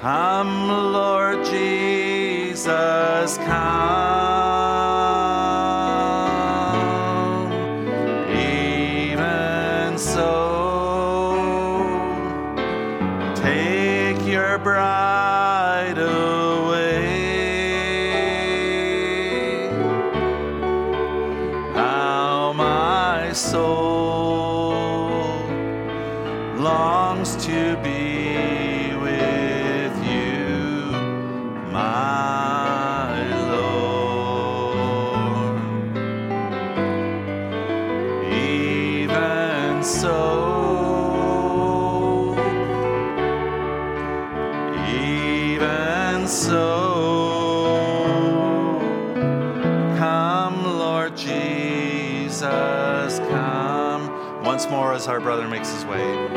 Come, Lord Jesus, come. Our brother makes his way.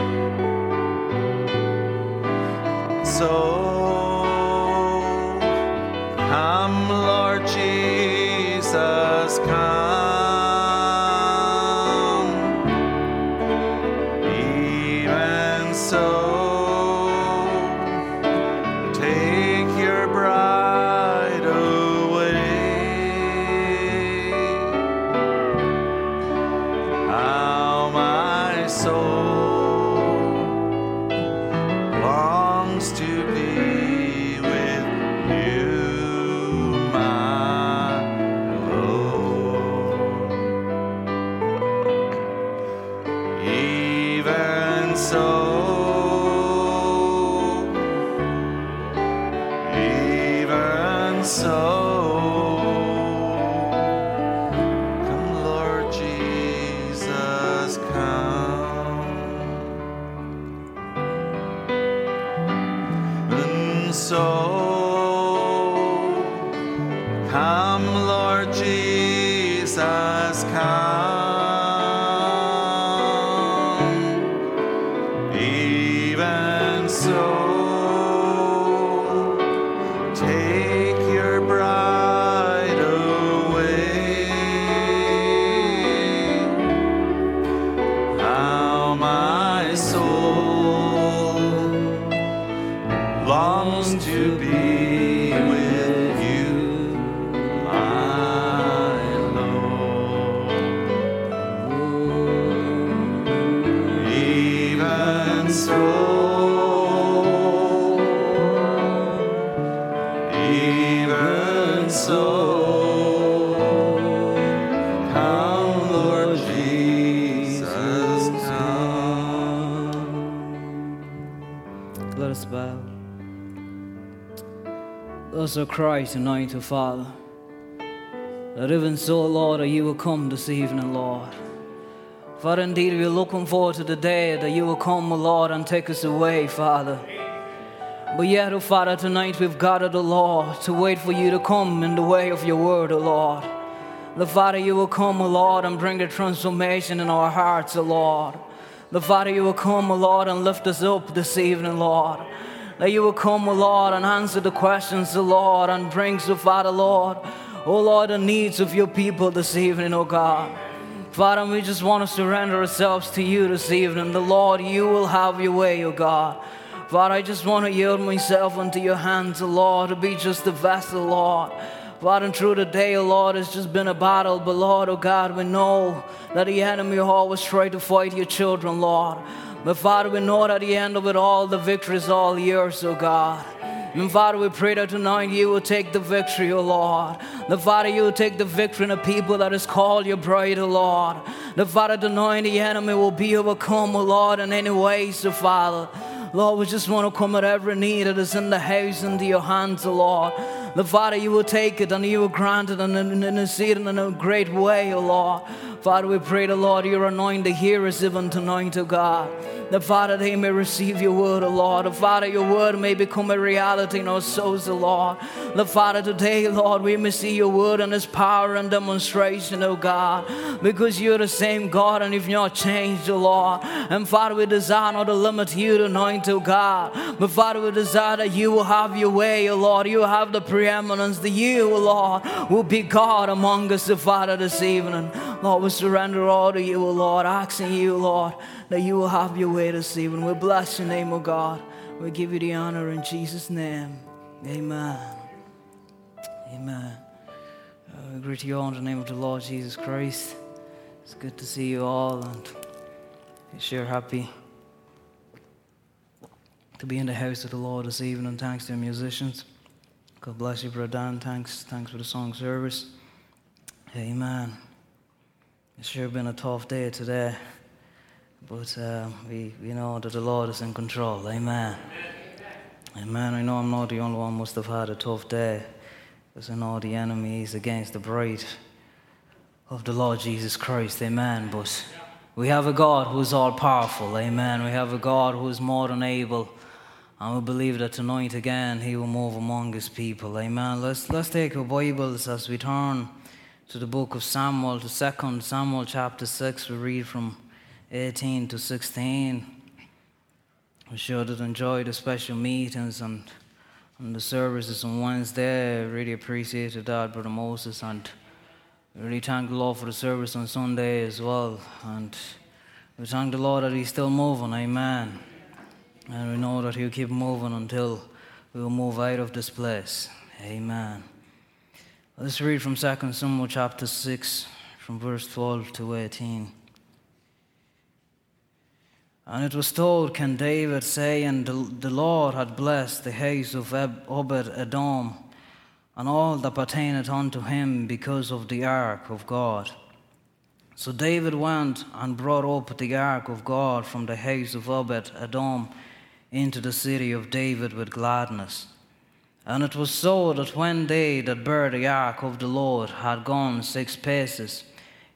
And Us cry tonight to Father. That even so, Lord, that you will come this evening, Lord. Father, indeed, we're looking forward to the day that you will come, O Lord, and take us away, Father. But yet, O Father, tonight we've gathered, O Lord, to wait for you to come in the way of your word, O Lord. The Father, you will come, O Lord, and bring the transformation in our hearts, O Lord. The Father, you will come, O Lord, and lift us up this evening, Lord. That you will come, O Lord, and answer the questions, O Lord, and bring, so Father, Lord, O Lord, the needs of your people this evening, O God. Father, we just want to surrender ourselves to you this evening. The Lord, you will have your way, O God. Father, I just want to yield myself unto your hands, O Lord, to be just a vessel, Lord. Father, and through the day, O Lord, it's just been a battle. But Lord, O God, we know that the enemy always try to fight your children, Lord. But Father, we know that at the end of it all, the victory is all yours, O God. And Father, we pray that tonight you will take the victory, O Lord. The Father, you will take the victory in the people that is called your bride, O Lord. The Father, tonight the enemy will be overcome, O Lord, in any ways, so Father. Lord, we just want to come at every need that is in the house into your hands, O Lord. The Father, you will take it and you will grant it and, and, and see it in a great way, O Lord. Father, we pray the Lord, your anointing hearers even tonight, O God. The Father, they may receive your word, O Lord. The Father, your word may become a reality in our souls, O Lord. The Father, today, Lord, we may see your word and its power and demonstration, O God. Because you're the same God and if you've not changed, O Lord. And Father, we desire not to limit you tonight, O God. But Father, we desire that you will have your way, O Lord. You have the preeminence, that you, Lord, will be God among us, the Father, this evening. Lord, we surrender all to you, Lord, asking you, Lord, that you will have your way this evening. We bless your name, O God. We give you the honor in Jesus' name. Amen. Amen. Uh, we greet you all in the name of the Lord Jesus Christ. It's good to see you all and sure happy to be in the house of the Lord this evening. Thanks to the musicians. God bless you, Brother Dan. Thanks, thanks for the song service. Amen. It's sure been a tough day today, but uh, we, we know that the Lord is in control. Amen. Amen. I know I'm not the only one must have had a tough day, because I know the enemy is against the bride of the Lord Jesus Christ. Amen. But we have a God who is all powerful. Amen. We have a God who is more than able. And we believe that tonight again he will move among his people. Amen. Let's, let's take our Bibles as we turn to the book of Samuel, to 2 Samuel chapter 6. We read from 18 to 16. We should have enjoyed the special meetings and, and the services on Wednesday. Really appreciated that, Brother Moses. And really thank the Lord for the service on Sunday as well. And we thank the Lord that He's still moving. Amen. And we know that He'll keep moving until we will move out of this place. Amen. Let's read from 2 Samuel chapter 6, from verse 12 to 18. And it was told, Can David say, and the, Lord had blessed the house of Obed Edom and all that pertaineth unto him because of the ark of God. So David went and brought up the ark of God from the house of Obed Edom into the city of David with gladness. And it was so that when they that bare the ark of the Lord had gone six paces,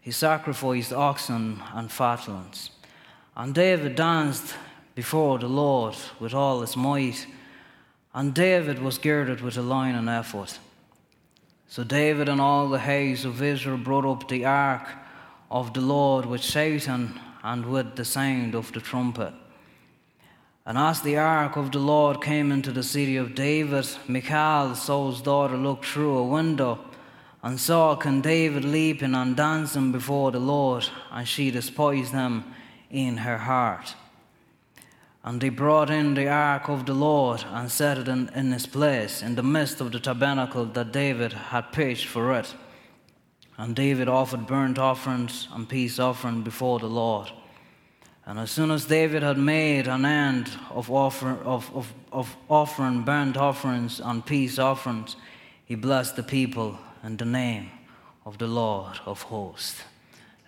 he sacrificed oxen and fatlings. And David danced before the Lord with all his might, and David was girded with a line and ephod. So David and all the house of Israel brought up the ark of the Lord with shouting and with the sound of the trumpet. And as the ark of the Lord came into the city of David, Michal, Saul's daughter, looked through a window and saw King David leaping and dancing before the Lord, and she despised him in her heart. And they brought in the ark of the Lord and set it in, in its place in the midst of the tabernacle that David had pitched for it. And David offered burnt offerings and peace offering before the Lord. And as soon as David had made an end of, offer, of, of, of offering burnt offerings and peace offerings, he blessed the people in the name of the Lord of hosts.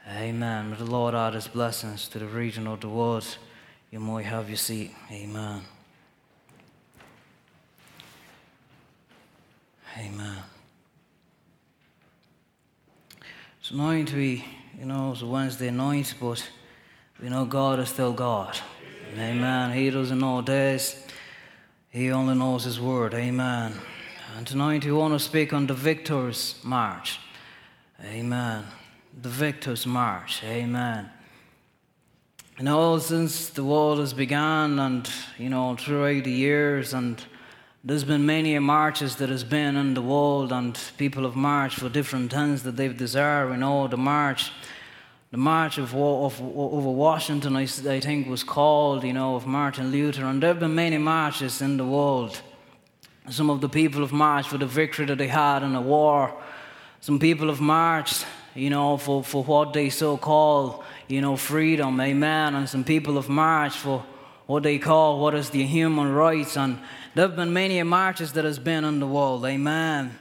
Amen. May the Lord add his blessings to the region of the world. You might have your seat. Amen. Amen. Tonight we, you know, it's a Wednesday night, but we know God is still God. Amen. He doesn't know days. He only knows His word. Amen. And tonight we want to speak on the victor's march. Amen. The victor's march. Amen. You know, since the world has begun and, you know, throughout the years and there's been many marches that has been in the world and people have marched for different things that they've desired. We know the march, the march of, of, over Washington, I, I think was called, you know, of Martin Luther. And there have been many marches in the world. Some of the people have marched for the victory that they had in the war. Some people have marched, you know, for, for what they so call you know, freedom, amen. And some people have marched for what they call what is the human rights. And there have been many marches that has been in the world, amen.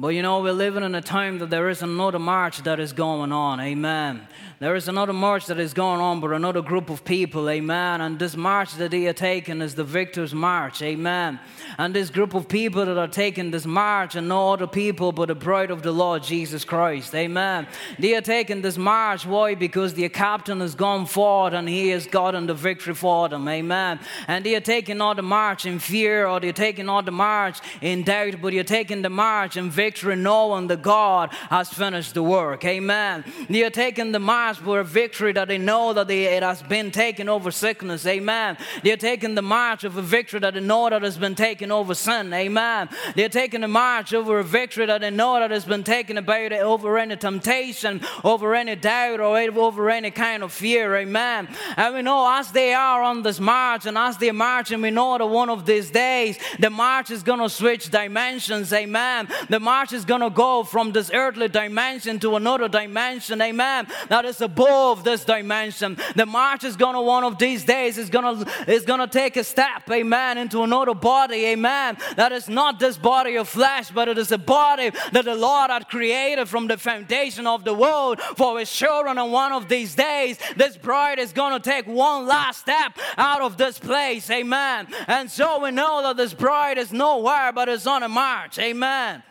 But you know, we're living in a time that there is another march that is going on, amen. There is another march that is going on, but another group of people, amen. And this march that they are taking is the victor's march, amen. And this group of people that are taking this march are no other people but the bride of the Lord Jesus Christ, amen. They are taking this march, why? Because the captain has gone forward and he has gotten the victory for them, amen. And they are taking all the march in fear or they're taking all the march in doubt, but you're taking the march in victory victory knowing that God has finished the work. Amen. They are taking the march for a victory that they know that they, it has been taken over sickness. Amen. They are taking the march of a victory that they know that has been taken over sin. Amen. They are taking the march over a victory that they know that has been taken about over any temptation, over any doubt, or over any kind of fear. Amen. And we know as they are on this march and as they march, and we know that one of these days the march is going to switch dimensions. Amen. The march is going to go from this earthly dimension to another dimension. Amen. That is above this dimension. The march is going to one of these days is going to is going to take a step. Amen. Into another body. Amen. That is not this body of flesh, but it is a body that the Lord had created from the foundation of the world for his children. And one of these days, this bride is going to take one last step out of this place. Amen. And so we know that this bride is nowhere but is on a march. Amen.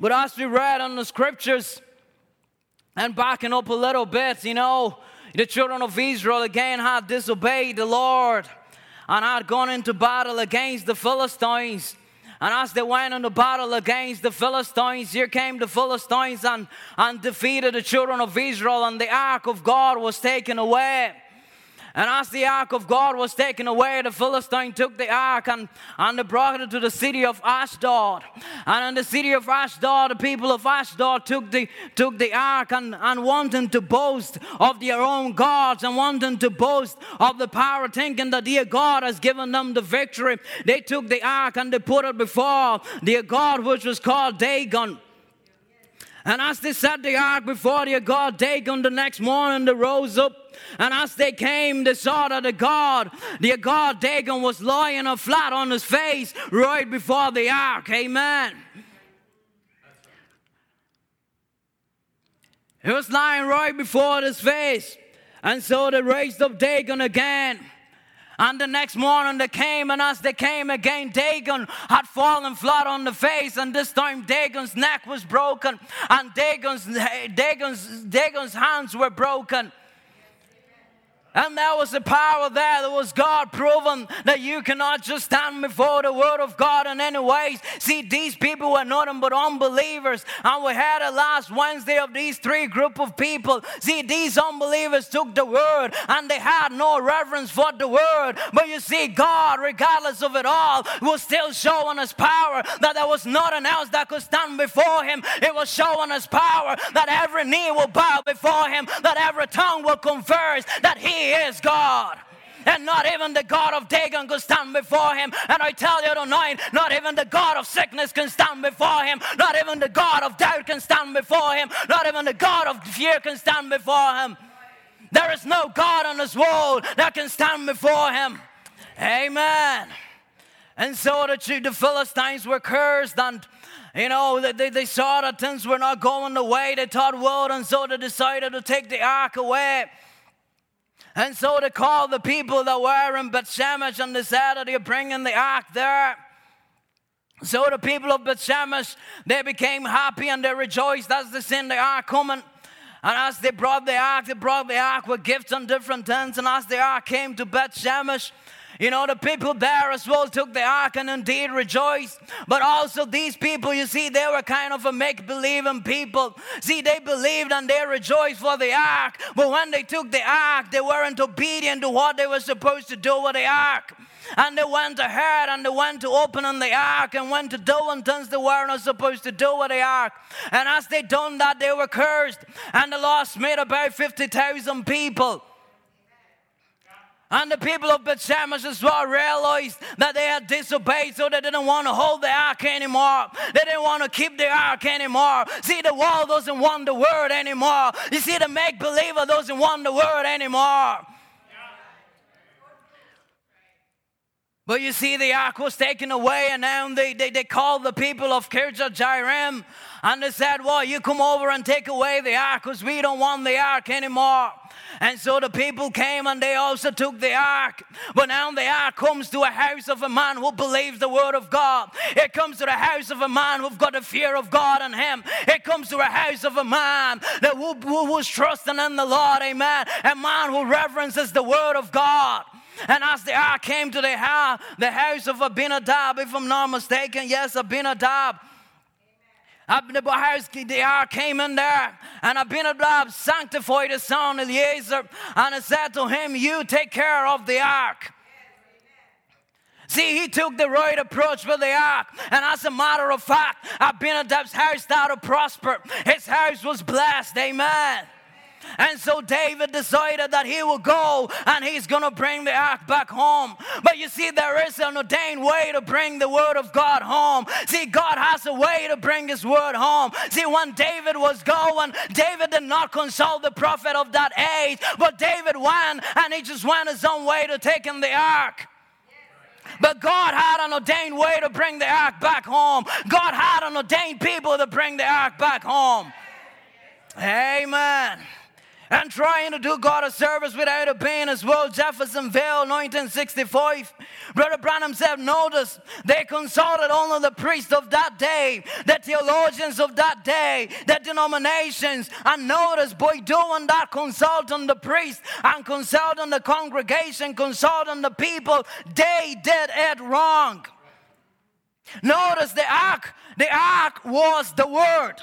But as we read on the scriptures and backing up a little bit, you know, the children of Israel again had disobeyed the Lord and had gone into battle against the Philistines. And as they went into battle against the Philistines, here came the Philistines and, and defeated the children of Israel, and the ark of God was taken away. And as the ark of God was taken away, the Philistine took the ark and, and brought it to the city of Ashdod. And in the city of Ashdod, the people of Ashdod took the, took the ark and, and wanting to boast of their own gods and wanting to boast of the power, thinking that their God has given them the victory. They took the ark and they put it before their God, which was called Dagon. And as they set the ark before their God Dagon the next morning, they rose up and as they came, they saw that the God, their God Dagon, was lying flat on his face right before the ark. Amen. He was lying right before his face. And so they raised up Dagon again. And the next morning they came, and as they came again, Dagon had fallen flat on the face, and this time Dagon's neck was broken, and Dagon's, Dagon's, Dagon's hands were broken. And there was a power there. that was God proven that you cannot just stand before the Word of God in any ways. See, these people were nothing but unbelievers. And we had a last Wednesday of these three group of people. See, these unbelievers took the Word and they had no reverence for the Word. But you see, God, regardless of it all, was still showing us power that there was nothing else that could stand before Him. It was showing us power that every knee will bow before Him, that every tongue will confess that He is God. And not even the God of Dagon could stand before him. And I tell you tonight, not even the God of sickness can stand before him. Not even the God of doubt can stand before him. Not even the God of fear can stand before him. There is no God on this world that can stand before him. Amen. And so the, the Philistines were cursed and you know, they, they saw that things were not going the way they thought would, and so they decided to take the ark away. And so they called the people that were in Bethshemesh they said that bringing the ark there. So the people of Bethshemesh, they became happy and they rejoiced as they seen the ark coming. And as they brought the ark, they brought the ark with gifts and different things. And as the ark came to Bethshemesh, you know, the people there as well took the ark and indeed rejoiced. But also, these people, you see, they were kind of a make believing people. See, they believed and they rejoiced for the ark. But when they took the ark, they weren't obedient to what they were supposed to do with the ark. And they went ahead and they went to opening the ark and went to do and things they were not supposed to do with the ark. And as they done that, they were cursed. And the loss made about 50,000 people. And the people of Bethshemesh as well realized that they had disobeyed, so they didn't want to hold the ark anymore. They didn't want to keep the ark anymore. See, the world doesn't want the word anymore. You see, the make believer doesn't want the word anymore. But you see, the ark was taken away, and now they, they, they called the people of Kirjath Jearim and they said, Well, you come over and take away the ark because we don't want the ark anymore. And so the people came and they also took the ark. But now the ark comes to a house of a man who believes the word of God. It comes to the house of a man who've got the fear of God in him. It comes to a house of a man that who, who was trusting in the Lord, amen. A man who reverences the word of God. And as the ark came to the house, the house of Abinadab, if I'm not mistaken, yes, Abinadab. Abinadab, the ark came in there, and Abinadab sanctified his son Eliezer, and he said to him, You take care of the ark. See, he took the right approach with the ark. And as a matter of fact, Abinadab's house started to prosper. His house was blessed. Amen. And so David decided that he will go and he's going to bring the ark back home. But you see, there is an ordained way to bring the word of God home. See, God has a way to bring his word home. See, when David was going, David did not consult the prophet of that age, but David went and he just went his own way to taking the ark. But God had an ordained way to bring the ark back home. God had an ordained people to bring the ark back home. Amen and trying to do God a service without obeying as well. Jeffersonville, 1965. Brother Branham said, Notice they consulted only the priests of that day, the theologians of that day, the denominations. And notice by doing that, consulting the priest and consulting the congregation, consulting the people, they did it wrong. Notice the ark, the ark was the word.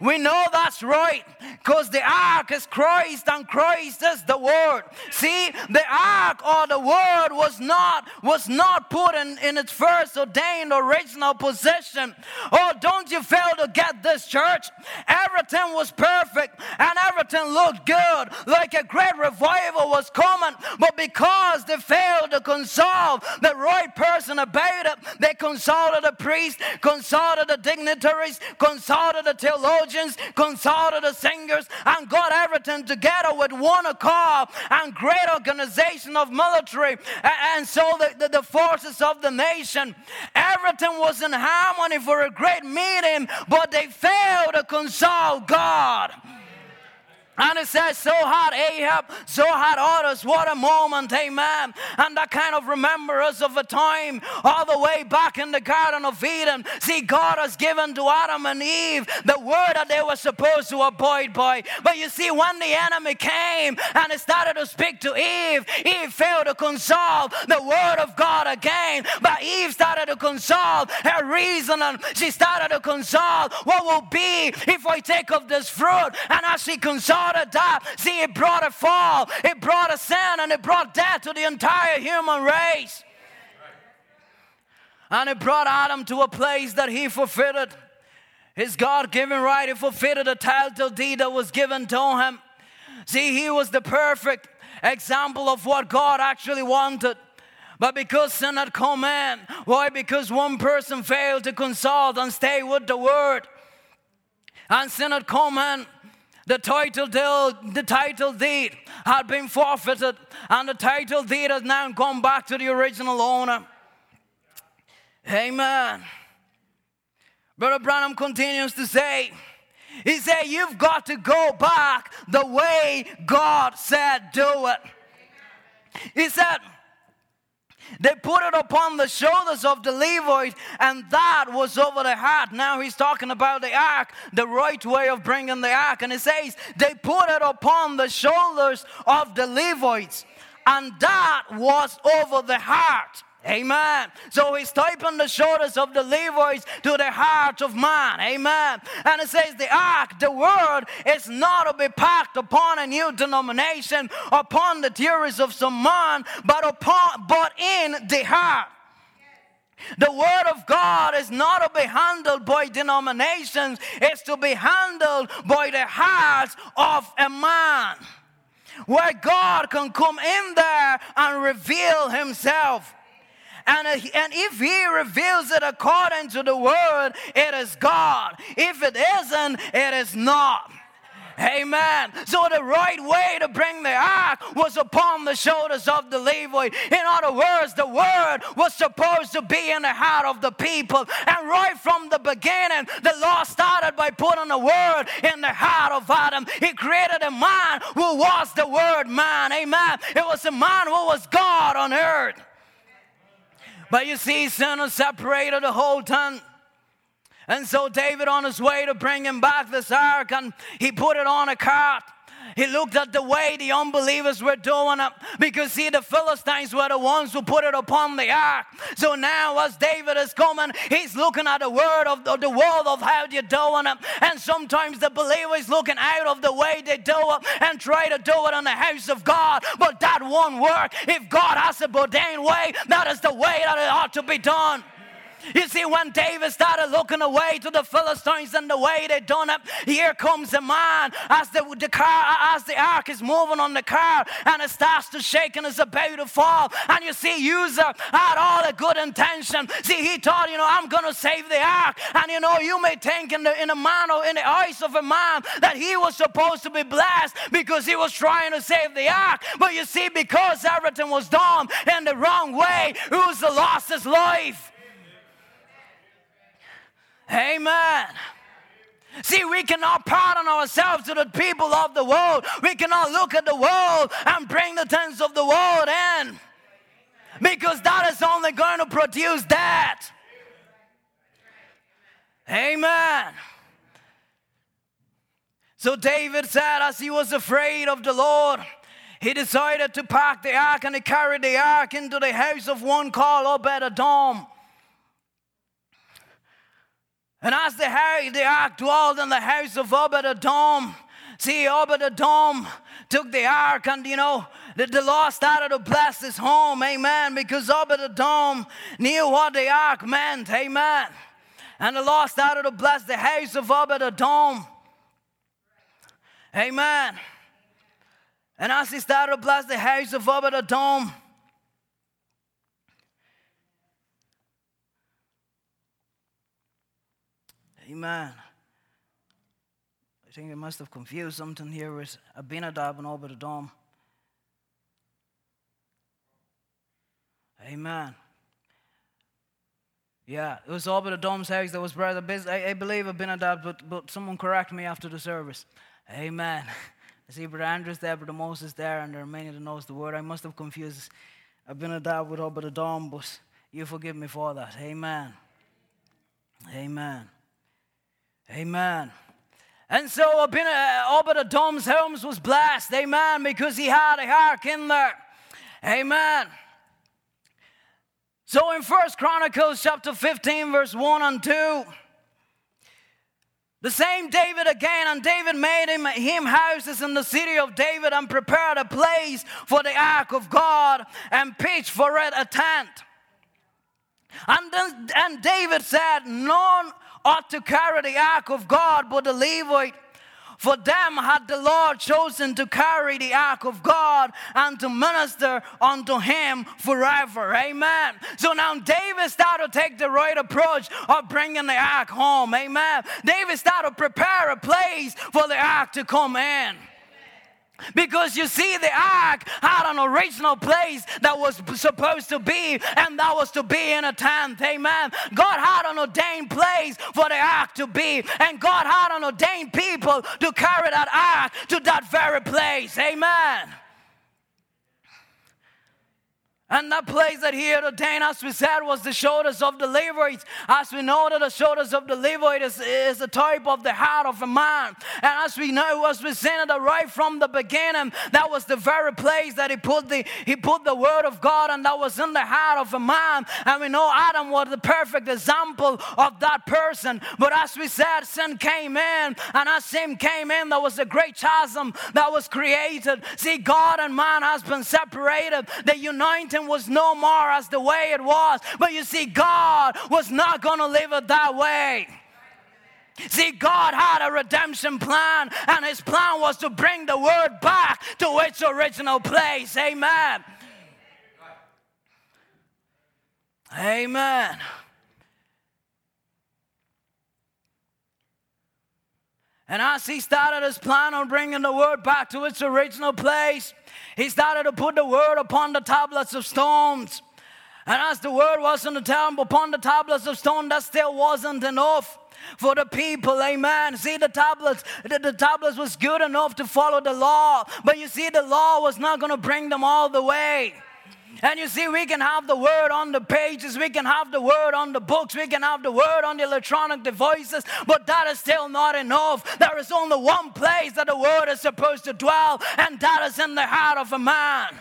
We know that's right because the ark is Christ and Christ is the word. See, the ark or the word was not was not put in, in its first ordained original position. Oh, don't you fail to get this church? Everything was perfect and everything looked good, like a great revival was coming. But because they failed to consult the right person about it, they consulted a priest, consulted the dignitaries, consulted the theologians theologians, consulted the singers, and got everything together with one accord and great organization of military. And so the, the, the forces of the nation, everything was in harmony for a great meeting, but they failed to consult God. And it says, so had Ahab, so had others. What a moment, amen. And that kind of remember us of a time all the way back in the Garden of Eden. See, God has given to Adam and Eve the word that they were supposed to abide by. But you see, when the enemy came and he started to speak to Eve, Eve failed to consult the word of God again. But Eve started to consult her reason and she started to consult what will be if I take of this fruit. And as she consulted, brought a die. See, it brought a fall, it brought a sin, and it brought death to the entire human race. And it brought Adam to a place that he fulfilled his God given right. He fulfilled the title deed that was given to him. See, he was the perfect example of what God actually wanted. But because sin had come in, why? Because one person failed to consult and stay with the word. And sin had come in, the title deed, the title deed had been forfeited, and the title deed has now gone back to the original owner. Amen. Brother Branham continues to say, he said, You've got to go back the way God said do it. He said, they put it upon the shoulders of the Levites, and that was over the heart. Now he's talking about the ark, the right way of bringing the ark. And he says, they put it upon the shoulders of the Levites, and that was over the heart. Amen. So he's typing the shoulders of the Levites to the heart of man. Amen. And it says the ark, the word, is not to be packed upon a new denomination, upon the theories of some man, but upon but in the heart. The word of God is not to be handled by denominations, it's to be handled by the heart of a man. Where God can come in there and reveal himself. And, uh, and if he reveals it according to the word, it is God. If it isn't, it is not. Amen. So the right way to bring the ark was upon the shoulders of the Levite. In other words, the word was supposed to be in the heart of the people. And right from the beginning, the law started by putting the word in the heart of Adam. He created a man who was the word man. Amen. It was a man who was God on earth. But you see, sin has separated the whole ton. And so David, on his way to bring him back this ark, and he put it on a cart. He looked at the way the unbelievers were doing it because, see, the Philistines were the ones who put it upon the ark. So now, as David is coming, he's looking at the word of the, world of how you're doing it. And sometimes the believer is looking out of the way they do it and try to do it in the house of God. But that won't work. If God has a ordained way, that is the way that it ought to be done. You see, when David started looking away to the Philistines and the way they done it, here comes a man as the, the car, as the ark is moving on the car and it starts to shake and it's about to fall. And you see, Uzzah had all the good intention. See, he thought, you know, I'm going to save the ark. And you know, you may think in the, in a man or in the eyes of a man that he was supposed to be blessed because he was trying to save the ark. But you see, because everything was done in the wrong way, Uzzah lost his life. Amen. See, we cannot pardon ourselves to the people of the world. We cannot look at the world and bring the things of the world in. Because that is only going to produce that. Amen. So David said, as he was afraid of the Lord, he decided to pack the ark and he carried the ark into the house of one called Obed. And as the, ark dwelled in the house of Obed Edom, see, Obed Edom took the ark, and you know, the, the Lord started to bless his home, amen, because Obed Edom knew what the ark meant, amen. And the Lord started to bless the house of Obed Edom, amen. And as he started to bless the house of Obed Amen. I think I must have confused something here with Abinadab and Edom. Amen. Yeah, it was Edom's house that was brother. I, I believe Abinadab, but, but someone correct me after the service. Amen. I see Brother Andrews there, Brother Moses there, and there are many that knows the word. I must have confused Abinadab with Edom, but you forgive me for that. Amen. Amen. Amen. And so Obed Edom's uh, homes was blessed, amen, because he had a ark in there. Amen. So in First Chronicles chapter 15, verse 1 and 2, the same David again, and David made him, him houses in the city of David and prepared a place for the ark of God and pitched for it a tent. And, then, and David said, None ought to carry the ark of God, but the Levite. For them had the Lord chosen to carry the ark of God and to minister unto him forever. Amen. So now David started to take the right approach of bringing the ark home. Amen. David started to prepare a place for the ark to come in. Because you see, the ark had an original place that was supposed to be, and that was to be in a tent. Amen. God had an ordained place for the ark to be, and God had an ordained people to carry that ark to that very place. Amen. And that place that he had ordained, as we said, was the shoulders of the Levites. As we know that the shoulders of the Levite is, is the type of the heart of a man. And as we know, as we it right from the beginning, that was the very place that he put the he put the word of God, and that was in the heart of a man. And we know Adam was the perfect example of that person. But as we said, sin came in, and as sin came in, there was a great chasm that was created. See, God and man has been separated. The was no more as the way it was. But you see, God was not going to live it that way. See, God had a redemption plan, and His plan was to bring the word back to its original place. Amen. Amen. And as he started his plan on bringing the word back to its original place, he started to put the word upon the tablets of stones. And as the word was on the tab- upon the tablets of stone, that still wasn't enough for the people. Amen. See, the tablets, the, the tablets was good enough to follow the law. But you see, the law was not going to bring them all the way. And you see, we can have the word on the pages, we can have the word on the books, we can have the word on the electronic devices, but that is still not enough. There is only one place that the word is supposed to dwell, and that is in the heart of a man.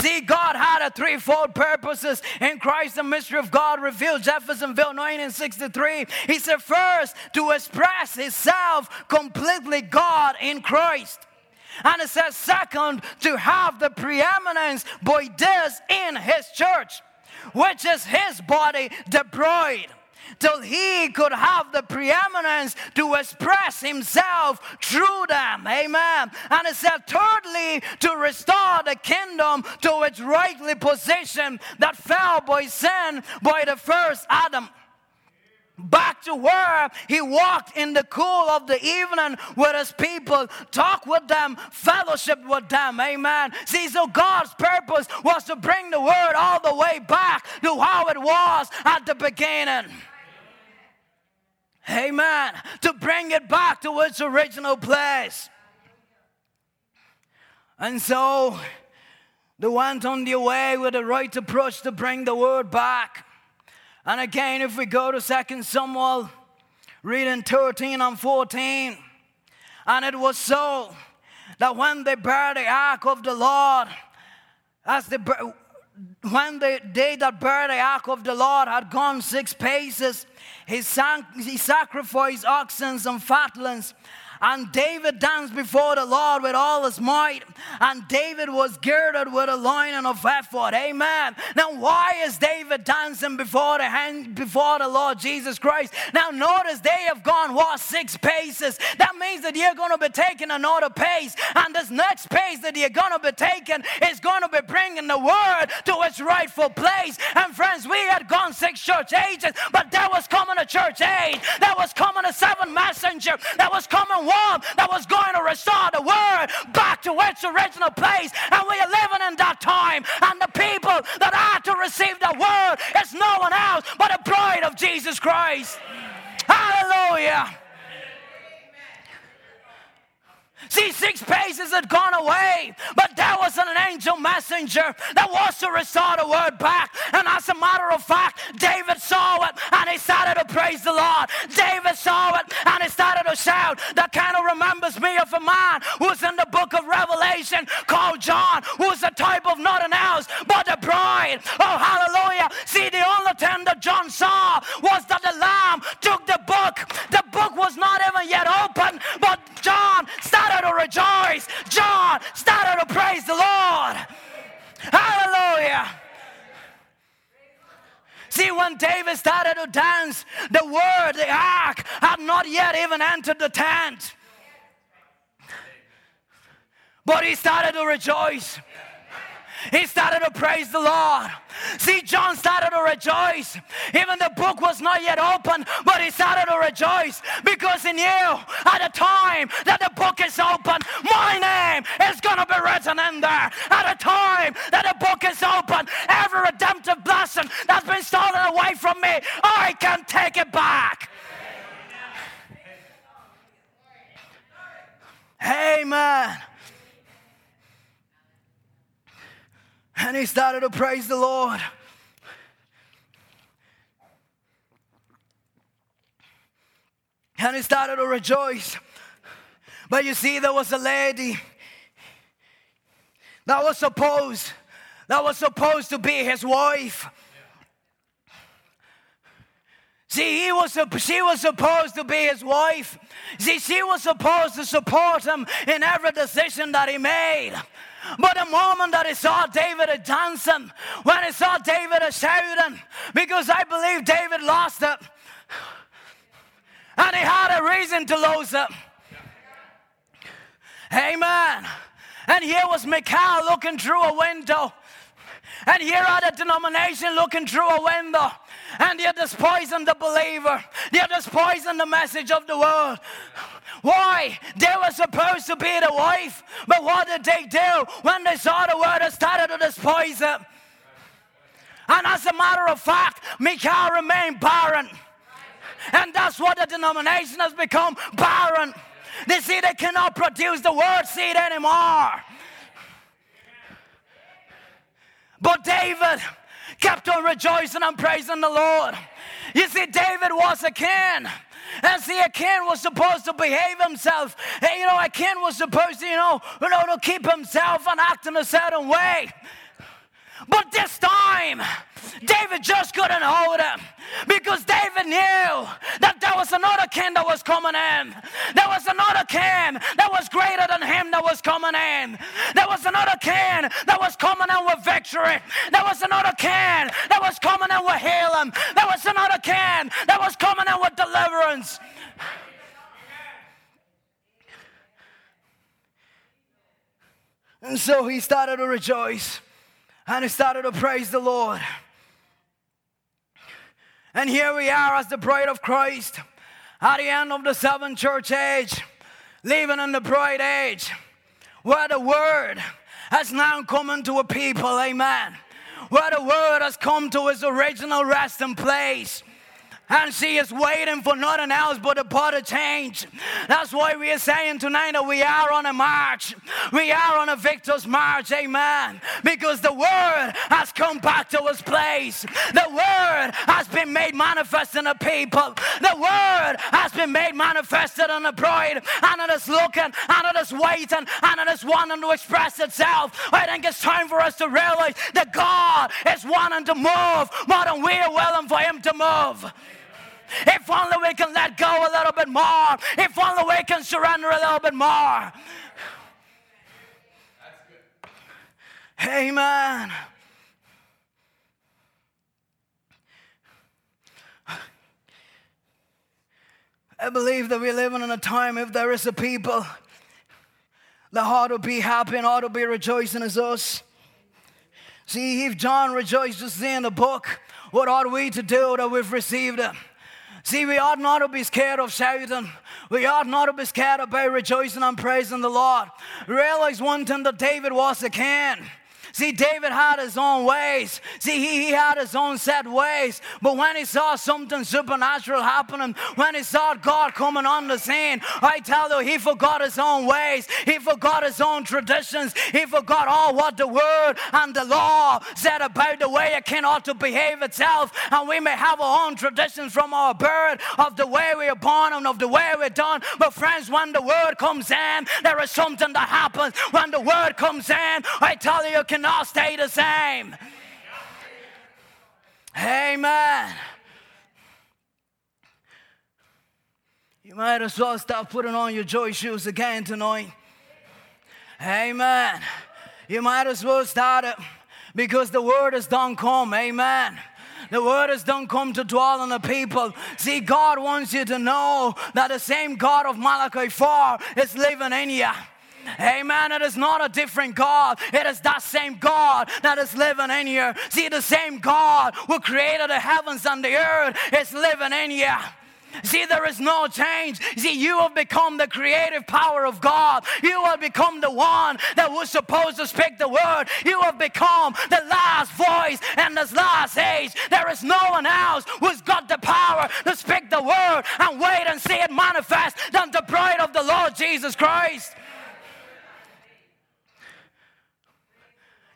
See, God had a threefold purposes in Christ, the mystery of God revealed. Jeffersonville 1963. He said, first, to express himself completely God in Christ. And it says, second, to have the preeminence by this in his church, which is his body, the bride till he could have the preeminence to express himself through them. Amen. And it said, thirdly, to restore the kingdom to its rightly position that fell by sin by the first Adam back to where he walked in the cool of the evening with his people, talk with them, fellowship with them. Amen. See, so God's purpose was to bring the word all the way back to how it was at the beginning. Amen. To bring it back to its original place. And so they went on their way with the right approach to bring the word back. And again, if we go to 2 Samuel, reading 13 and 14, and it was so that when they bare the ark of the Lord, as the when the day that bare the ark of the Lord had gone six paces, he, sang, he sacrificed oxen and fatlings and David danced before the Lord with all his might. And David was girded with a lining of ephod. Amen. Now, why is David dancing before the hand, before the Lord Jesus Christ? Now, notice they have gone what six paces. That means that you're going to be taking another pace, and this next pace that you're going to be taking is going to be bringing the word to its rightful place. And friends, we had gone six church ages, but there was coming a church age. There was coming a seven messenger. There was coming one that was going to restore the word back to its original place. And we are living in that time. And the people that are to receive the word is no one else but the bride of Jesus Christ. Hallelujah. See, six paces had gone away, but there was an angel messenger that was to restore the word back. And as a matter of fact, David saw it and he started to praise the Lord. David saw it and he started to shout. That kind of remembers me of a man who's in the book of Revelation called John, who's a type of nothing else but the bride. Oh, hallelujah. See, the only thing that John saw was that the Lamb took the book. The book was not even yet open, but John started to rejoice. John started to praise the Lord. Hallelujah. See, when David started to dance, the word, the ark, had not yet even entered the tent. But he started to rejoice. He started to praise the Lord. See, John started to rejoice. Even the book was not yet open, but he started to rejoice because he knew at the time that the book is open, my name is going to be written in there. At the time that the book is open, every redemptive blessing that's been stolen away from me, I can take it back. Amen. And he started to praise the Lord. And he started to rejoice. But you see, there was a lady that was supposed that was supposed to be his wife. See, he was, she was supposed to be his wife. See, she was supposed to support him in every decision that he made. But the moment that he saw David dancing, when he saw David shouting, because I believe David lost it, and he had a reason to lose it. Amen. And here was Michal looking through a window. And here are the denomination looking through a window. And they're despising the believer. They're despising the message of the world. Why? They were supposed to be the wife, but what did they do when they saw the word? They started to despise it. And as a matter of fact, Michal remained barren. And that's what the denomination has become barren. They see they cannot produce the word seed anymore. But David kept on rejoicing and praising the Lord. You see, David was a king. And see, a king was supposed to behave himself. And, you know, a king was supposed to, you know, you know, to keep himself and act in a certain way. But this time, David just couldn't hold him because David knew that there was another king that was coming in. There was another king that was greater than him that was coming in. There was another king that was coming in with victory. There was another king that was coming in with healing. There was another king that was coming in with deliverance. And so he started to rejoice and he started to praise the Lord. And here we are as the bride of Christ at the end of the seventh church age, living in the bride age, where the word has now come into a people, amen. Where the word has come to its original resting place and she is waiting for nothing else but a pot of change. That's why we are saying tonight that we are on a march. We are on a victor's march, amen. Because the word has come back to its place. The word has been made manifest in the people. The word has been made manifested in the bride, and it is looking, and it is waiting, and it is wanting to express itself. I think it's time for us to realize that God is wanting to move more than we are willing for Him to move. If only we can let go a little bit more. If only we can surrender a little bit more. Amen. I believe that we're living in a time if there is a people that ought to be happy and ought to be rejoicing as us. See, if John rejoiced in the book, what ought we to do that we've received it? See, we ought not to be scared of shouting. We ought not to be scared about rejoicing and praising the Lord. Realize one thing that David was a king. See, David had his own ways. See, he, he had his own set ways. But when he saw something supernatural happening, when he saw God coming on the scene, I tell you, he forgot his own ways. He forgot his own traditions. He forgot all what the word and the law said about the way king ought to behave itself. And we may have our own traditions from our birth of the way we are born and of the way we're done. But friends, when the word comes in, there is something that happens. When the word comes in, I tell you, you can not stay the same. Amen. You might as well start putting on your joy shoes again tonight. Amen. You might as well start it because the word has done come. Amen. The word has done come to dwell on the people. See, God wants you to know that the same God of Malachi 4 is living in you. Amen. It is not a different God. It is that same God that is living in you. See, the same God who created the heavens and the earth is living in you. See, there is no change. See, you have become the creative power of God. You have become the one that was supposed to speak the word. You have become the last voice in this last age. There is no one else who's got the power to speak the word and wait and see it manifest than the bride of the Lord Jesus Christ.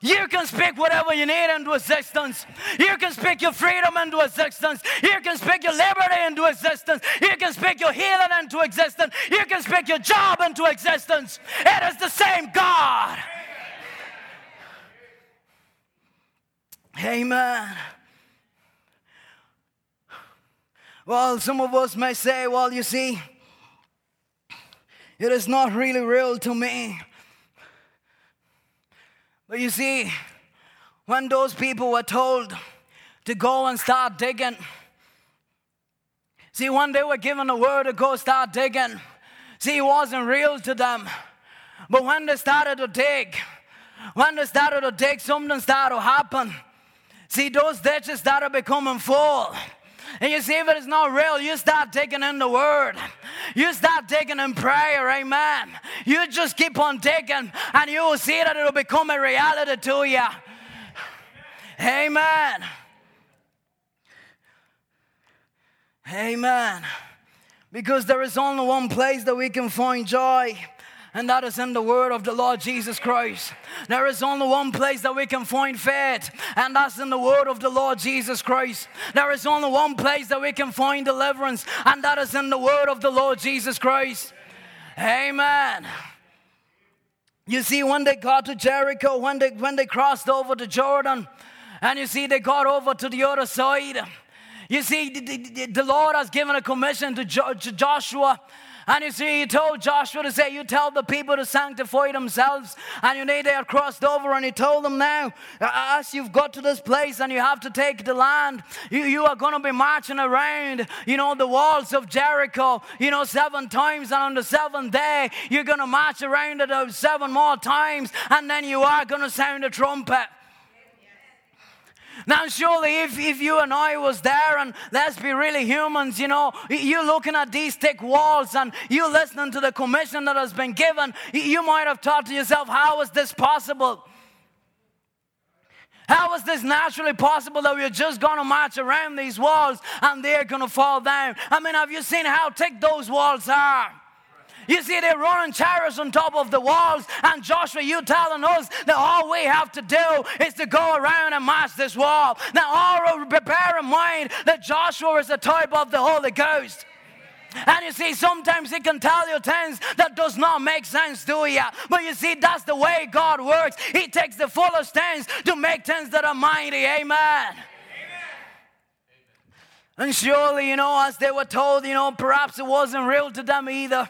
You can speak whatever you need into existence. You can speak your freedom into existence. You can speak your liberty into existence. You can speak your healing into existence. You can speak your job into existence. It is the same God. Amen. Well, some of us may say, well, you see, it is not really real to me. But you see, when those people were told to go and start digging, see, when they were given the word to go start digging, see, it wasn't real to them. But when they started to dig, when they started to dig, something started to happen. See, those ditches started becoming full. And you see, if it is not real, you start digging in the Word. You start digging in prayer, amen. You just keep on digging, and you will see that it'll become a reality to you. Amen. Amen. Because there is only one place that we can find joy, and that is in the word of the Lord Jesus Christ. There is only one place that we can find faith, and that's in the word of the Lord Jesus Christ. There is only one place that we can find deliverance, and that is in the word of the Lord Jesus Christ. Amen. You see, when they got to Jericho, when they, when they crossed over to Jordan, and you see, they got over to the other side. You see, the, the, the Lord has given a commission to, jo- to Joshua and you see, he told Joshua to say, You tell the people to sanctify themselves. And you need they had crossed over, and he told them now, uh, as you've got to this place and you have to take the land, you, you are going to be marching around, you know, the walls of Jericho, you know, seven times. And on the seventh day, you're going to march around it seven more times, and then you are going to sound a trumpet. Now, surely, if, if you and I was there, and let's be really humans, you know, you're looking at these thick walls and you're listening to the commission that has been given, you might have thought to yourself, how is this possible? How is this naturally possible that we're just going to march around these walls and they're going to fall down? I mean, have you seen how thick those walls are? You see, they're running chariots on top of the walls. And Joshua, you're telling us that all we have to do is to go around and march this wall. Now, all bear in mind that Joshua is the type of the Holy Ghost. And you see, sometimes he can tell you things that does not make sense to you. But you see, that's the way God works. He takes the fullest things to make things that are mighty. Amen. Amen. And surely, you know, as they were told, you know, perhaps it wasn't real to them either.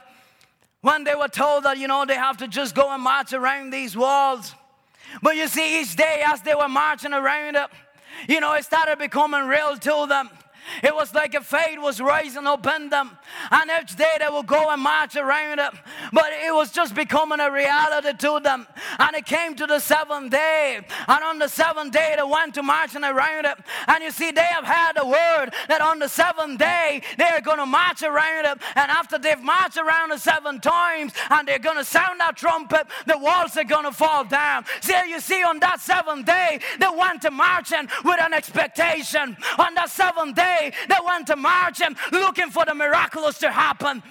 When they were told that, you know, they have to just go and march around these walls. But you see, each day as they were marching around it, you know, it started becoming real to them. It was like a faith was rising up in them. And each day they would go and march around it. But it was just becoming a reality to them. And it came to the seventh day. And on the seventh day they went to marching around it. And you see, they have had the word that on the seventh day they're going to march around it. And after they've marched around it seven times and they're going to sound that trumpet, the walls are going to fall down. See, you see, on that seventh day they went to marching with an expectation. On that seventh day, day they went to march and looking for the miraculous to happen.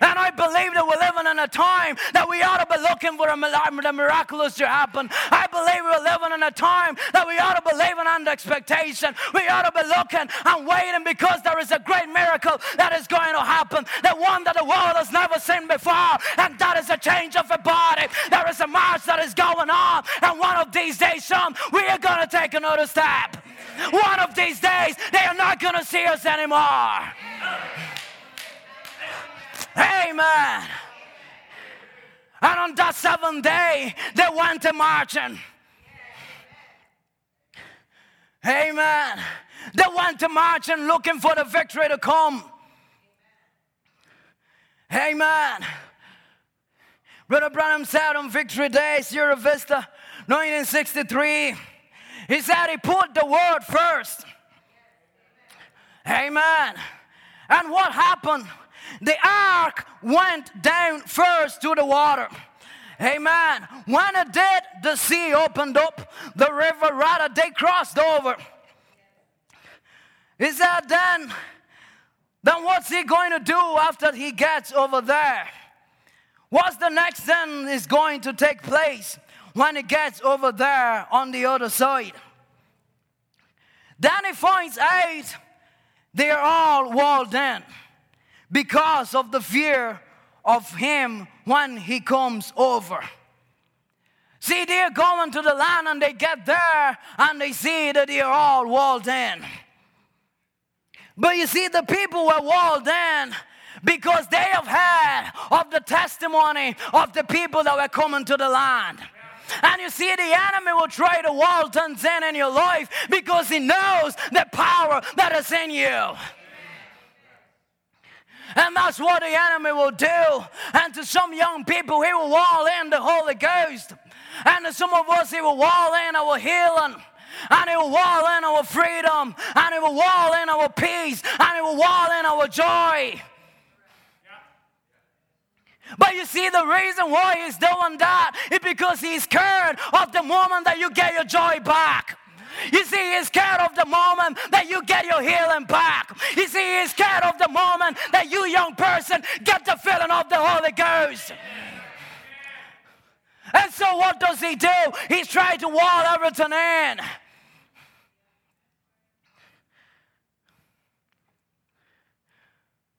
And I believe that we're living in a time that we ought to be looking for the miraculous to happen. I believe we're living in a time that we ought to be living under expectation. We ought to be looking and waiting because there is a great miracle that is going to happen. The one that the world has never seen before. And that is a change of a body. There is a march that is going on. And one of these days, son, we are going to take another step. One of these days, they are not going to see us anymore. Amen. And on that seventh day, they went to marching. Amen. They went to marching looking for the victory to come. Amen. Brother Branham said on Victory Day, Sierra Vista, 1963, he said he put the word first. Amen. And what happened? The ark went down first to the water. Amen. When it did, the sea opened up, the river rather they crossed over. He said, then, then what's he going to do after he gets over there? What's the next thing is going to take place? When it gets over there on the other side. Then he finds out they're all walled in because of the fear of him when he comes over. See, they're going to the land and they get there and they see that they're all walled in. But you see, the people were walled in because they have heard of the testimony of the people that were coming to the land. And you see, the enemy will try to wall things in in your life because he knows the power that is in you. And that's what the enemy will do. And to some young people, he will wall in the Holy Ghost. And to some of us, he will wall in our healing. And he will wall in our freedom. And he will wall in our peace. And he will wall in our joy. But you see, the reason why he's doing that is because he's scared of the moment that you get your joy back. You see, he's scared of the moment that you get your healing back. You see, he's scared of the moment that you, young person, get the filling of the Holy Ghost. And so, what does he do? He's trying to wall everything in.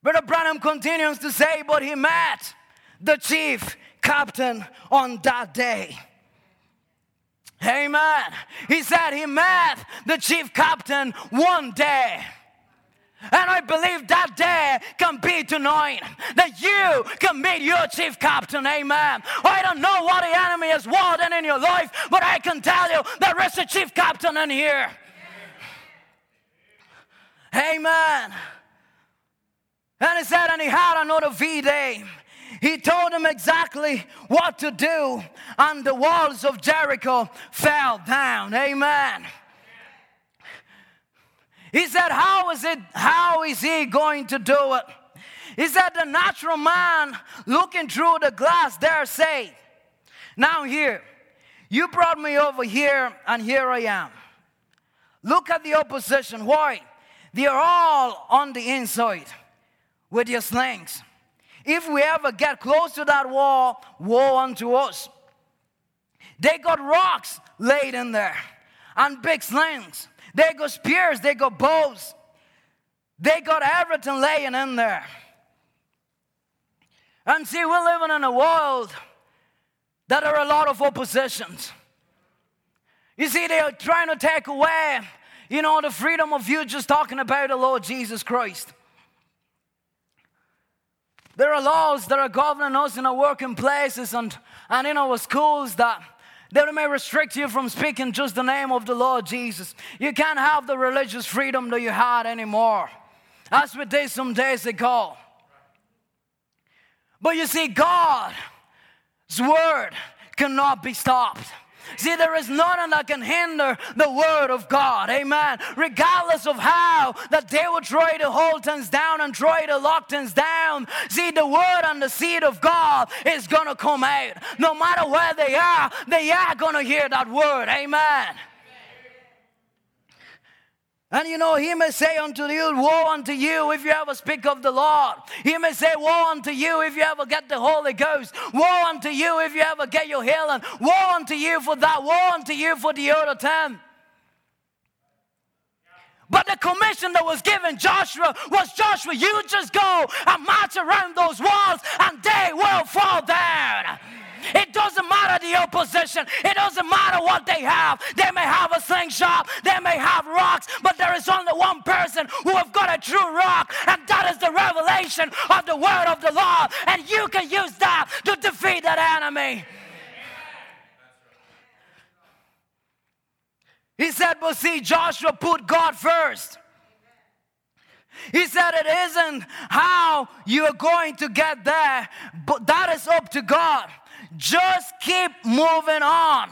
Brother Branham continues to say, but he met the chief captain on that day. Amen. He said he met the chief captain one day. And I believe that day can be tonight that you can meet your chief captain. Amen. I don't know what the enemy is wanting in your life, but I can tell you there is a chief captain in here. Amen. And he said, and he had another V day. He told him exactly what to do, and the walls of Jericho fell down. Amen. He said, How is it? How is he going to do it? He said, The natural man looking through the glass there say, Now here, you brought me over here, and here I am. Look at the opposition. Why? They are all on the inside with your slings. If we ever get close to that wall, woe unto us. They got rocks laid in there and big slings. They got spears, they got bows. They got everything laying in there. And see, we're living in a world that are a lot of oppositions. You see, they are trying to take away, you know, the freedom of you just talking about the Lord Jesus Christ. There are laws that are governing us in our working places and, and in our schools that they may restrict you from speaking just the name of the Lord Jesus. You can't have the religious freedom that you had anymore. As we did some days ago. But you see, God's word cannot be stopped. See, there is nothing that can hinder the word of God. Amen. Regardless of how they will try to hold things down and try to lock things down. See, the word and the seed of God is to come out. No matter where they are, they are to hear that word. Amen. And you know, he may say unto you, Woe unto you if you ever speak of the Lord. He may say, Woe unto you if you ever get the Holy Ghost. Woe unto you if you ever get your healing. Woe unto you for that. Woe unto you for the other ten. But the commission that was given Joshua was Joshua, you just go and march around those walls and they will fall down. It doesn't matter the opposition. It doesn't matter what they have. They may have a slingshot. They may have rocks. But there is only one person who have got a true rock. And that is the revelation of the word of the Lord. And you can use that to defeat that enemy. He said, but see, Joshua put God first. He said, It isn't how you are going to get there, but that is up to God. Just keep moving on.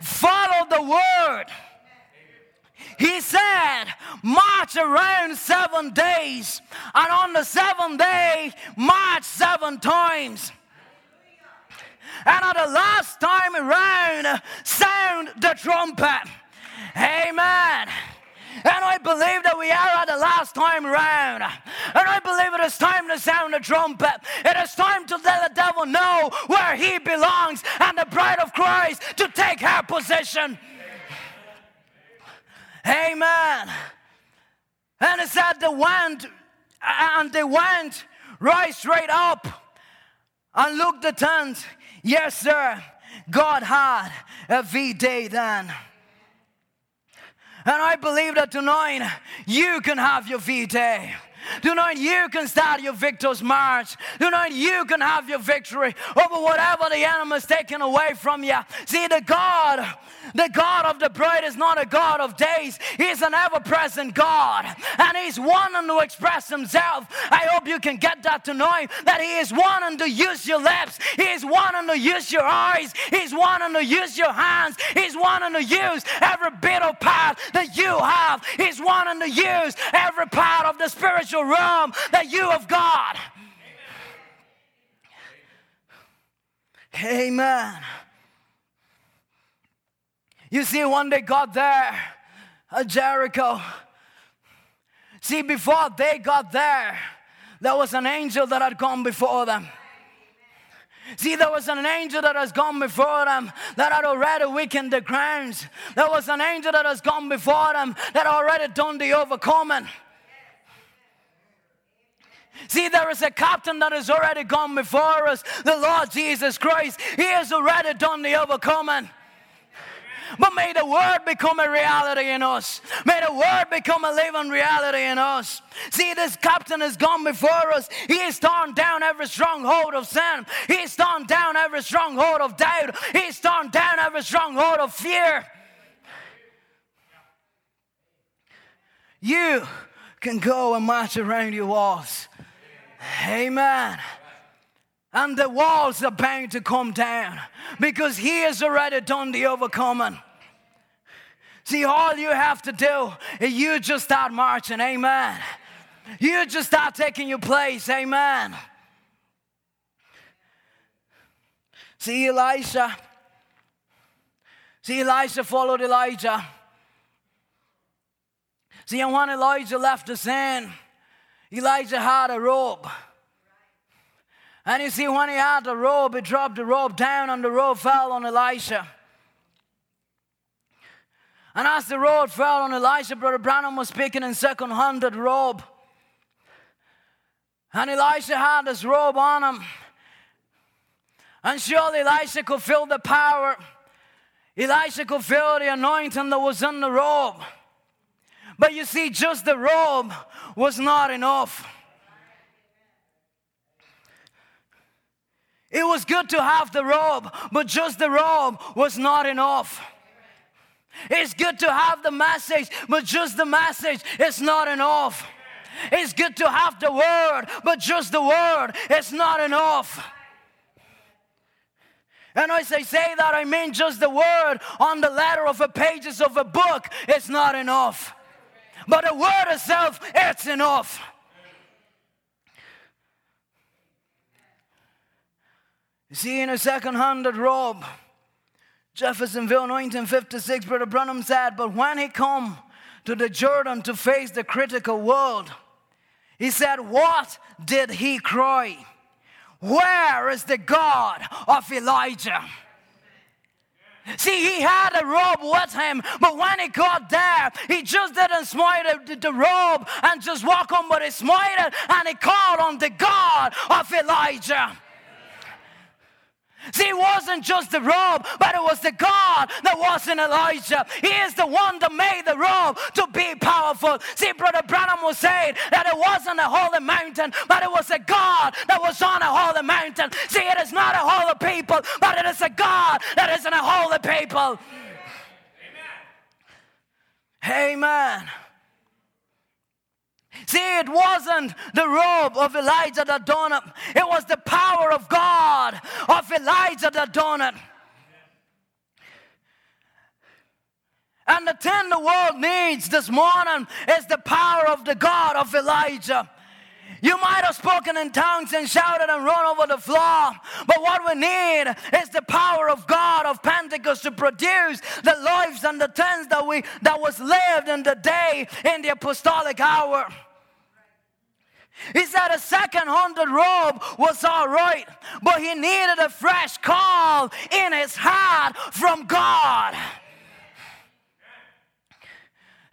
Follow the word. He said, march around seven days, and on the seventh day, march seven times. And at the last time around, sound the trumpet. Amen. And I believe that we are at the last time round. And I believe it is time to sound the trumpet. It is time to let the devil know where he belongs and the bride of Christ to take her position. Amen. And it said they went, and they went right straight up and looked the tent. Yes, sir. God had a V day then. And I believe that tonight you can have your V day. Tonight you can start your victor's march. Tonight you can have your victory over whatever the enemy is taking away from you. See, the God, the God of the bride is not a God of days. He's an ever-present God. And He's wanting to express Himself. I hope you can get that to tonight. That He is wanting to use your lips. He is wanting to use your eyes. He's wanting to use your hands. He's wanting to use every bit of part that you have. He's wanting to use every part of the spiritual spiritual realm that you have got. Amen. You see, one day got there at Jericho. See, before they got there, there was an angel that had gone before them. See, there was an angel that has gone before them that had already weakened the grounds. There was an angel that has gone before them that already done the overcoming. See, there is a captain that has already gone before us, the Lord Jesus Christ. He has already done the overcoming. But may the word become a reality in us. May the word become a living reality in us. See, this captain has gone before us. He has torn down every stronghold of sin. He has torn down every stronghold of doubt. He has torn down every stronghold of fear. You can go and march around your walls. Amen. And the walls are bound to come down because He has already done the overcoming. See, all you have to do is you just start marching. Amen. You just start taking your place. Amen. See, Elisha. See, Elisha followed Elijah. See, and when Elijah left the scene, Elijah had a robe. And you see, when he had the robe, he dropped the robe down, and the robe fell on Elisha. And as the robe fell on Elisha, Brother Branham was speaking in second handed robe. And Elisha had his robe on him. And surely Elisha could feel the power. Elisha could feel the anointing that was in the robe. But you see, just the robe was not enough. It was good to have the robe, but just the robe was not enough. It's good to have the message, but just the message is not enough. It's good to have the word, but just the word is not enough. And as I say that, I mean just the word on the letter of the pages of a book is not enough. But the word itself, it's enough. You see, in a second handed robe, Jeffersonville, 1956, Brother Branham said, But when he come to the Jordan to face the critical world, he said, What did he cry? Where is the God of Elijah? See, he had a robe with him, but when he got there, he just didn't smite the robe and just walk on, but he smited and he called on the God of Elijah. See, it wasn't just the robe, but it was the God that was in Elijah. He is the one that made the robe to be powerful. See, Brother Branham was saying that it wasn't a holy mountain, but it was a God that was on a holy mountain. See, it is not a holy people, but it is a God that is in a holy people. Amen. Amen. See, it wasn't the robe of Elijah that done it. It was the power of God of Elijah that done it. And the thing the world needs this morning is the power of the God of Elijah. You might have spoken in tongues and shouted and run over the floor, but what we need is the power of God of Pentecost to produce the lives and the things that we that was lived in the day in the apostolic hour. He said a second handed robe was all right, but he needed a fresh call in his heart from God.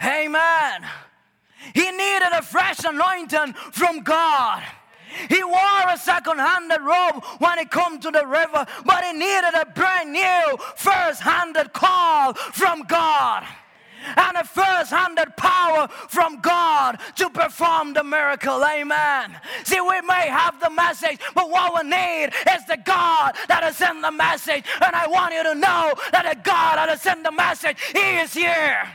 Amen. He needed a fresh anointing from God. He wore a second-handed robe when he come to the river, but he needed a brand new first-handed call from God and a first-handed power from God to perform the miracle. Amen. See, we may have the message, but what we need is the God that is in the message. And I want you to know that the God that is in the message, He is here.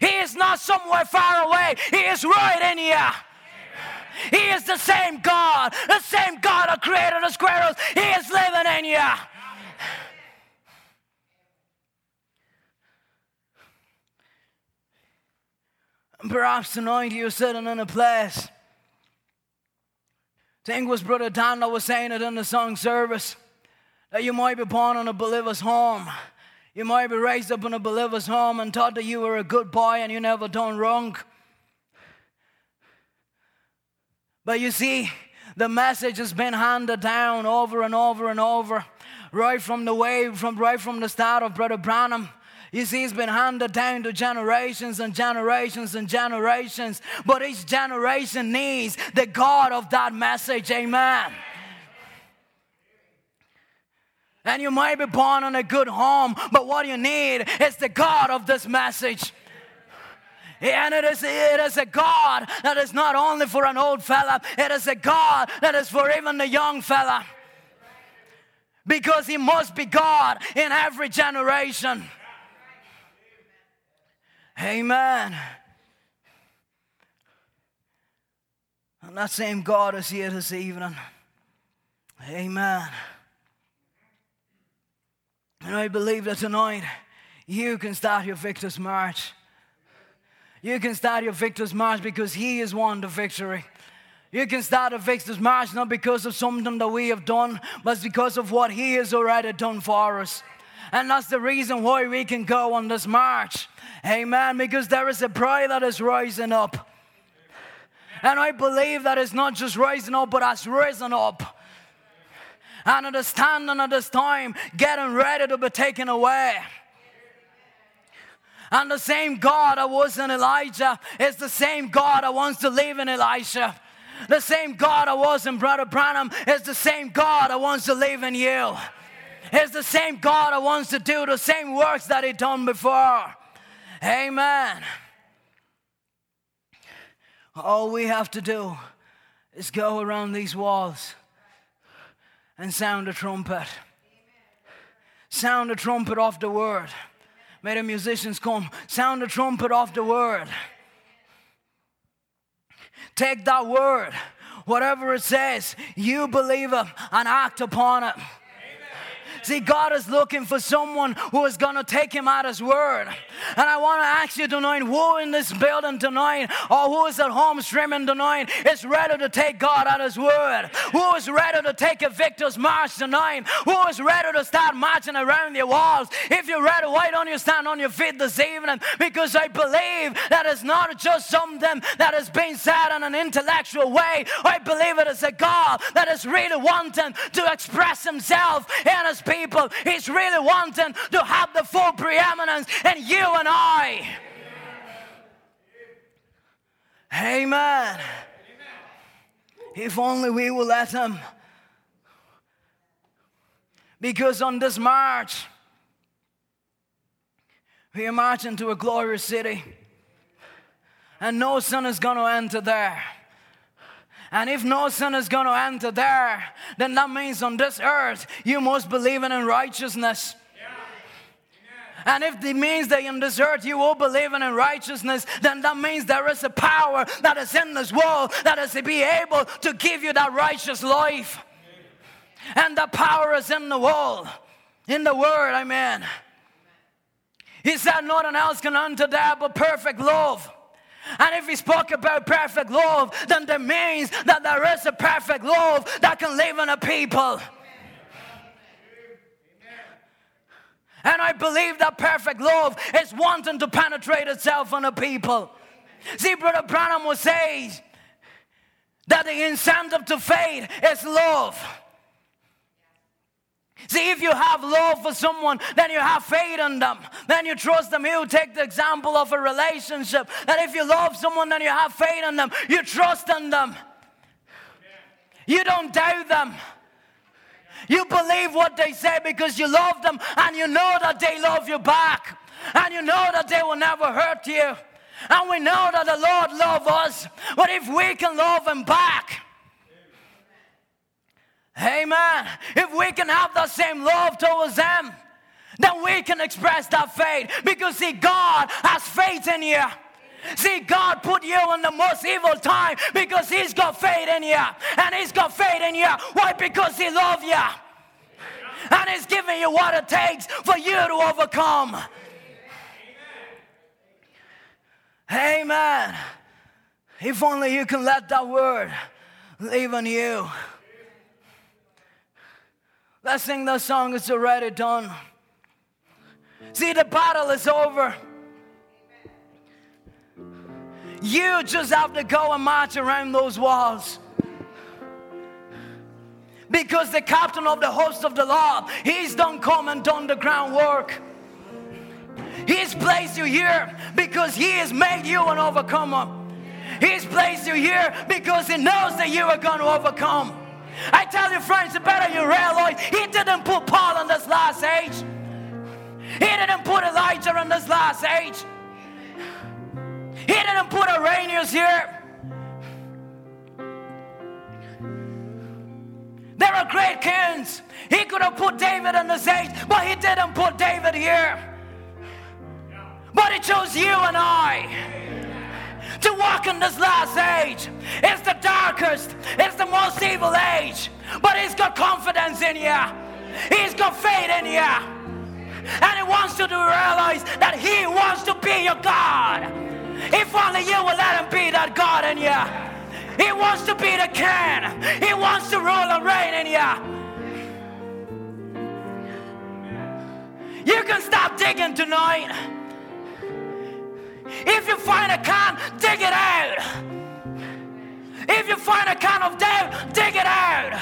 He is not somewhere far away. He is right in here. He is the same God, the same God that created the squirrels. He is living in you. Perhaps tonight you're sitting in a place. It was Brother Dan that was saying it in the song service that you might be born in a believer's home, You might be raised up in a believer's home and taught that you were a good boy and you never done wrong. But you see, the message has been handed down over and over and over, right from the way, from right from the start of Brother Branham. You see, it's been handed down to generations and generations and generations. But each generation needs the God of that message. Amen. And you might be born in a good home, but what you need is the God of this message. And it is, it is a God that is not only for an old fella, it is a God that is for even the young fella. Because He must be God in every generation. Amen. And that same God is here this evening. Amen. And I believe that tonight you can start your victor's march. You can start your victor's march because He has won the victory. You can start a victor's march not because of something that we have done, but because of what He has already done for us. And that's the reason why we can go on this march. Amen. Because there is a prayer that is rising up. And I believe that it's not just rising up, but has risen up and understanding at this time, getting ready to be taken away. And the same God that was in Elijah is the same God that wants to live in Elisha. The same God that was in Brother Branham is the same God that wants to live in you. It's the same God that wants to do the same works that He done before. Amen. All we have to do is go around these walls and sound a trumpet. Sound a trumpet off the word. May the musicians come. Sound a trumpet off the word. Take that word, whatever it says, you believe it and act upon it. See, God is looking for someone who is going to take him at his word. And I want to ask you tonight who in this building tonight or who is at home streaming tonight is ready to take God at his word? Who is ready to take a victor's march tonight? Who is ready to start marching around the walls? If you're ready, why don't you stand on your feet this evening? Because I believe that it's not just something that is being said in an intellectual way. I believe it is a God that is really wanting to express himself in his people people. He's really wanting to have the full preeminence in you and I. Amen. Amen. If only we will let Him. Because on this march, we are marching to a glorious city, and no sin is going to enter there. And if no sin is going to enter there, then that means on this earth you must believe in righteousness. And if it means that in this earth you will believe in righteousness, then that means there is a power that is in this world that is to be able to give you that righteous life. And the power is in the world, in the word, amen. He said, Nothing else can enter there but perfect love. And if he spoke about perfect love, then that means that there is a perfect love that can live in a people. And I believe that perfect love is wanting to penetrate itself on a people. See, Brother Branham will say that the incentive to faith is love. See, if you have love for someone, then you have faith in them. Then you trust them. You take the example of a relationship. That if you love someone, then you have faith in them. You trust in them. You don't doubt them. You believe what they say because you love them and you know that they love you back. And you know that they will never hurt you. And we know that the Lord loves us. But if we can love Him back, Amen. If we can have the same love towards them, then we can express that faith. Because see, God has faith in you. See, God put you in the most evil time because He's got faith in you. And He's got faith in you. Why? Because He loves you. And He's giving you what it takes for you to overcome. Amen. If only you can let that word live in you. Let's sing that song, it's already done. See, the battle is over. You just have to go and march around those walls. Because the captain of the host of the Lord, he's done come and done the groundwork. He's placed you here because he has made you an overcomer. He's placed you here because he knows that you are going to overcome. I tell you, friends, the better you realize he didn't put Paul in this last age. He didn't put Elijah in this last age. He didn't put Irenaeus here. There are great kings. He could have put David in this age, but he didn't put David here. But he chose you and I to walk in this last age. It's the darkest, it's the most evil age. But he's got confidence in you, he's got faith in you. And he wants you to realize that he wants to be your God. If only you will let him be that God in you. He wants to be the king. He wants to rule and reign in you. You can stop digging tonight. If you find a can, dig it out. If you find a can of doubt, dig it out.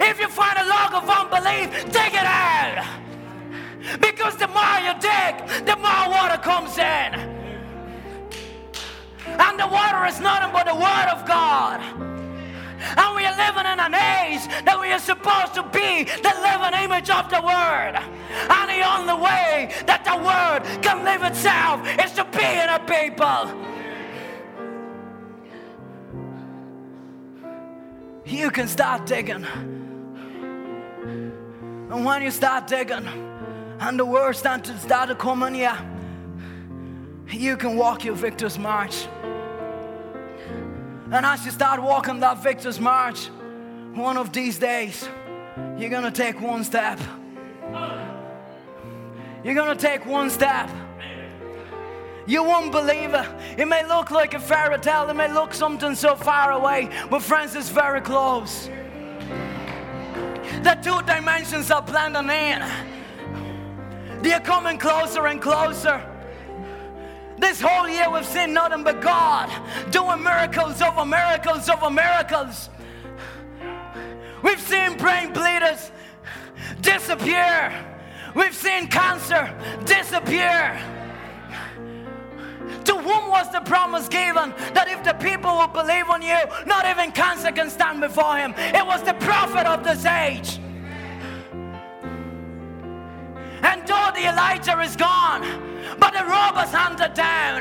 If you find a log of unbelief, dig it out. Because the more you dig, the more water comes in. And the water is nothing but the Word of God. And we are living in an age that we are supposed to be the living image of the Word. And the only way that the Word can live itself is to be in a people. You can start digging. And when you start digging, and the word start to, start to come on you, you can walk your victor's march. And as you start walking that victor's march, one of these days, you're to take one step. You're to take one step. You won't believe it. It may look like a fairy tale, it may look something so far away, but friends, it's very close. The two dimensions are blending in. They're coming closer and closer. This whole year we've seen nothing but God doing miracles over miracles over miracles. We've seen brain bleeders disappear. We've seen cancer disappear. To whom was the promise given that if the people will believe on you, not even cancer can stand before him? It was the prophet of this age. And though the Elijah is gone, but the robe handed down.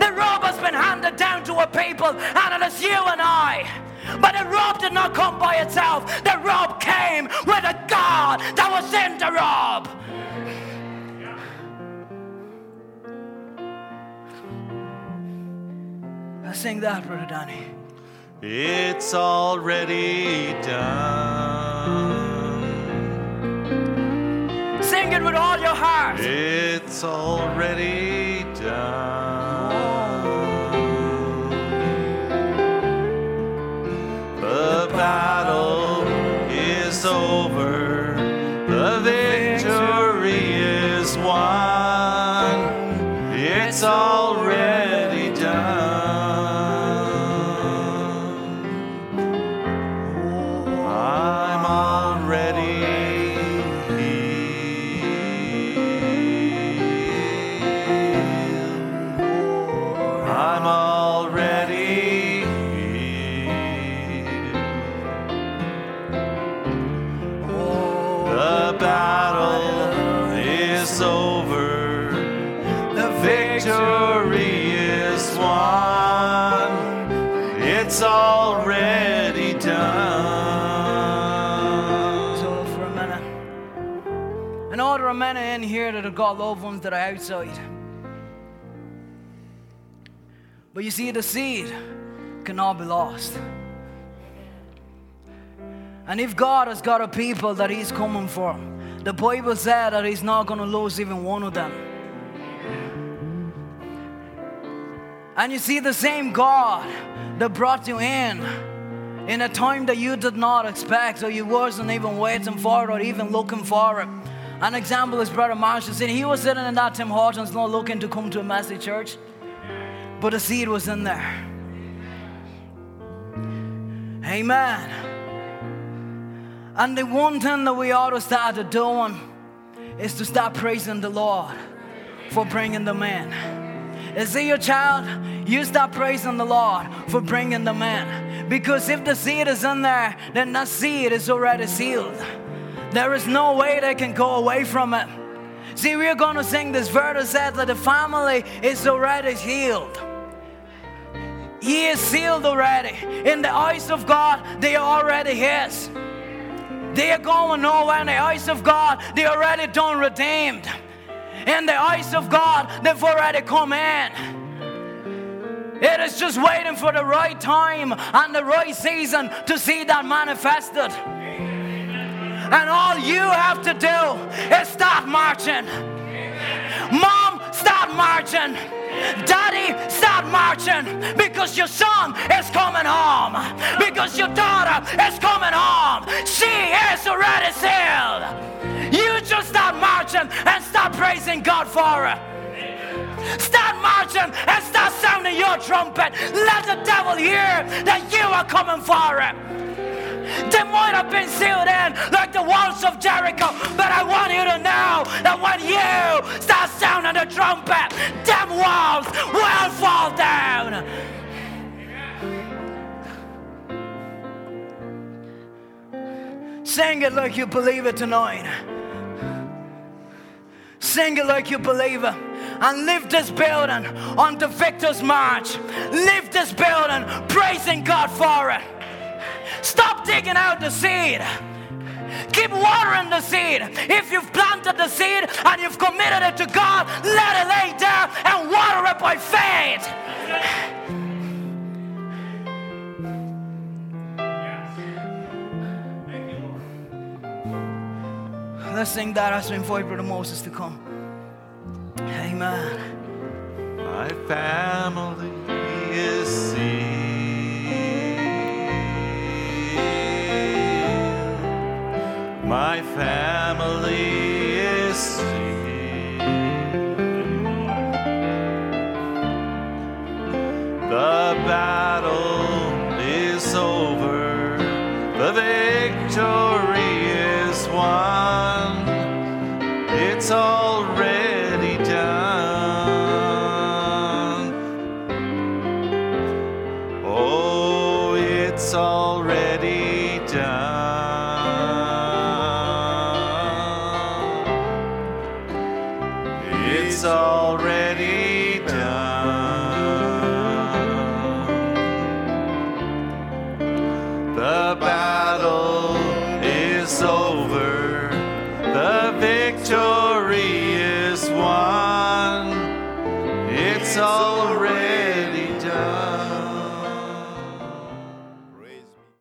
The has been handed down to a people, and it is you and I. But the robe did not come by itself. The robe came with a God that was in the robe. I sing that, Brother Danny. It's already done. Sing it with all your heart. It's already done. Are in here that have got loved ones that are outside. But you see, the seed cannot be lost. And if God has got a people that He's coming for, the Bible said that He's not going to lose even one of them. And you see, the same God that brought you in in a time that you did not expect, or you wasn't even waiting for or even looking for it. An example is Brother Marshall said he was sitting in that Tim Hortons not looking to come to a message church, but the seed was in there. Amen. And the one thing that we ought to start doing is to start praising the Lord for bringing them in. Is it your child? You start praising the Lord for bringing them in. Because if the seed is in there, then that seed is already sealed. There is no way they can go away from it. See, we're going to sing this verse that says that the family is already healed. He is sealed already. In the eyes of God, they are already His. They are going nowhere in the eyes of God. They already done redeemed. In the eyes of God, they've already come in. It is just waiting for the right time and the right season to see that manifested. And all you have to do is start marching. Mom, start marching. Daddy, start marching because your son is coming home. Because your daughter is coming home. She is already sealed. You just start marching and start praising God for her. Start marching and start sounding your trumpet. Let the devil hear that you are coming for it. They might have been sealed in like the walls of Jericho, but I want you to know that when you start sounding the trumpet, them walls will fall down. Sing it like you believe it tonight. Sing it like you believe it. And live this building on the victor's march. Live this building praising God for it. Stop digging out the seed. Keep watering the seed. If you've planted the seed and you've committed it to God, let it lay down and water it by faith. Let's sing that as we invite Brother Moses to come. Amen. My family is. My family is sealed. The battle is over. The victory is won. It's already victory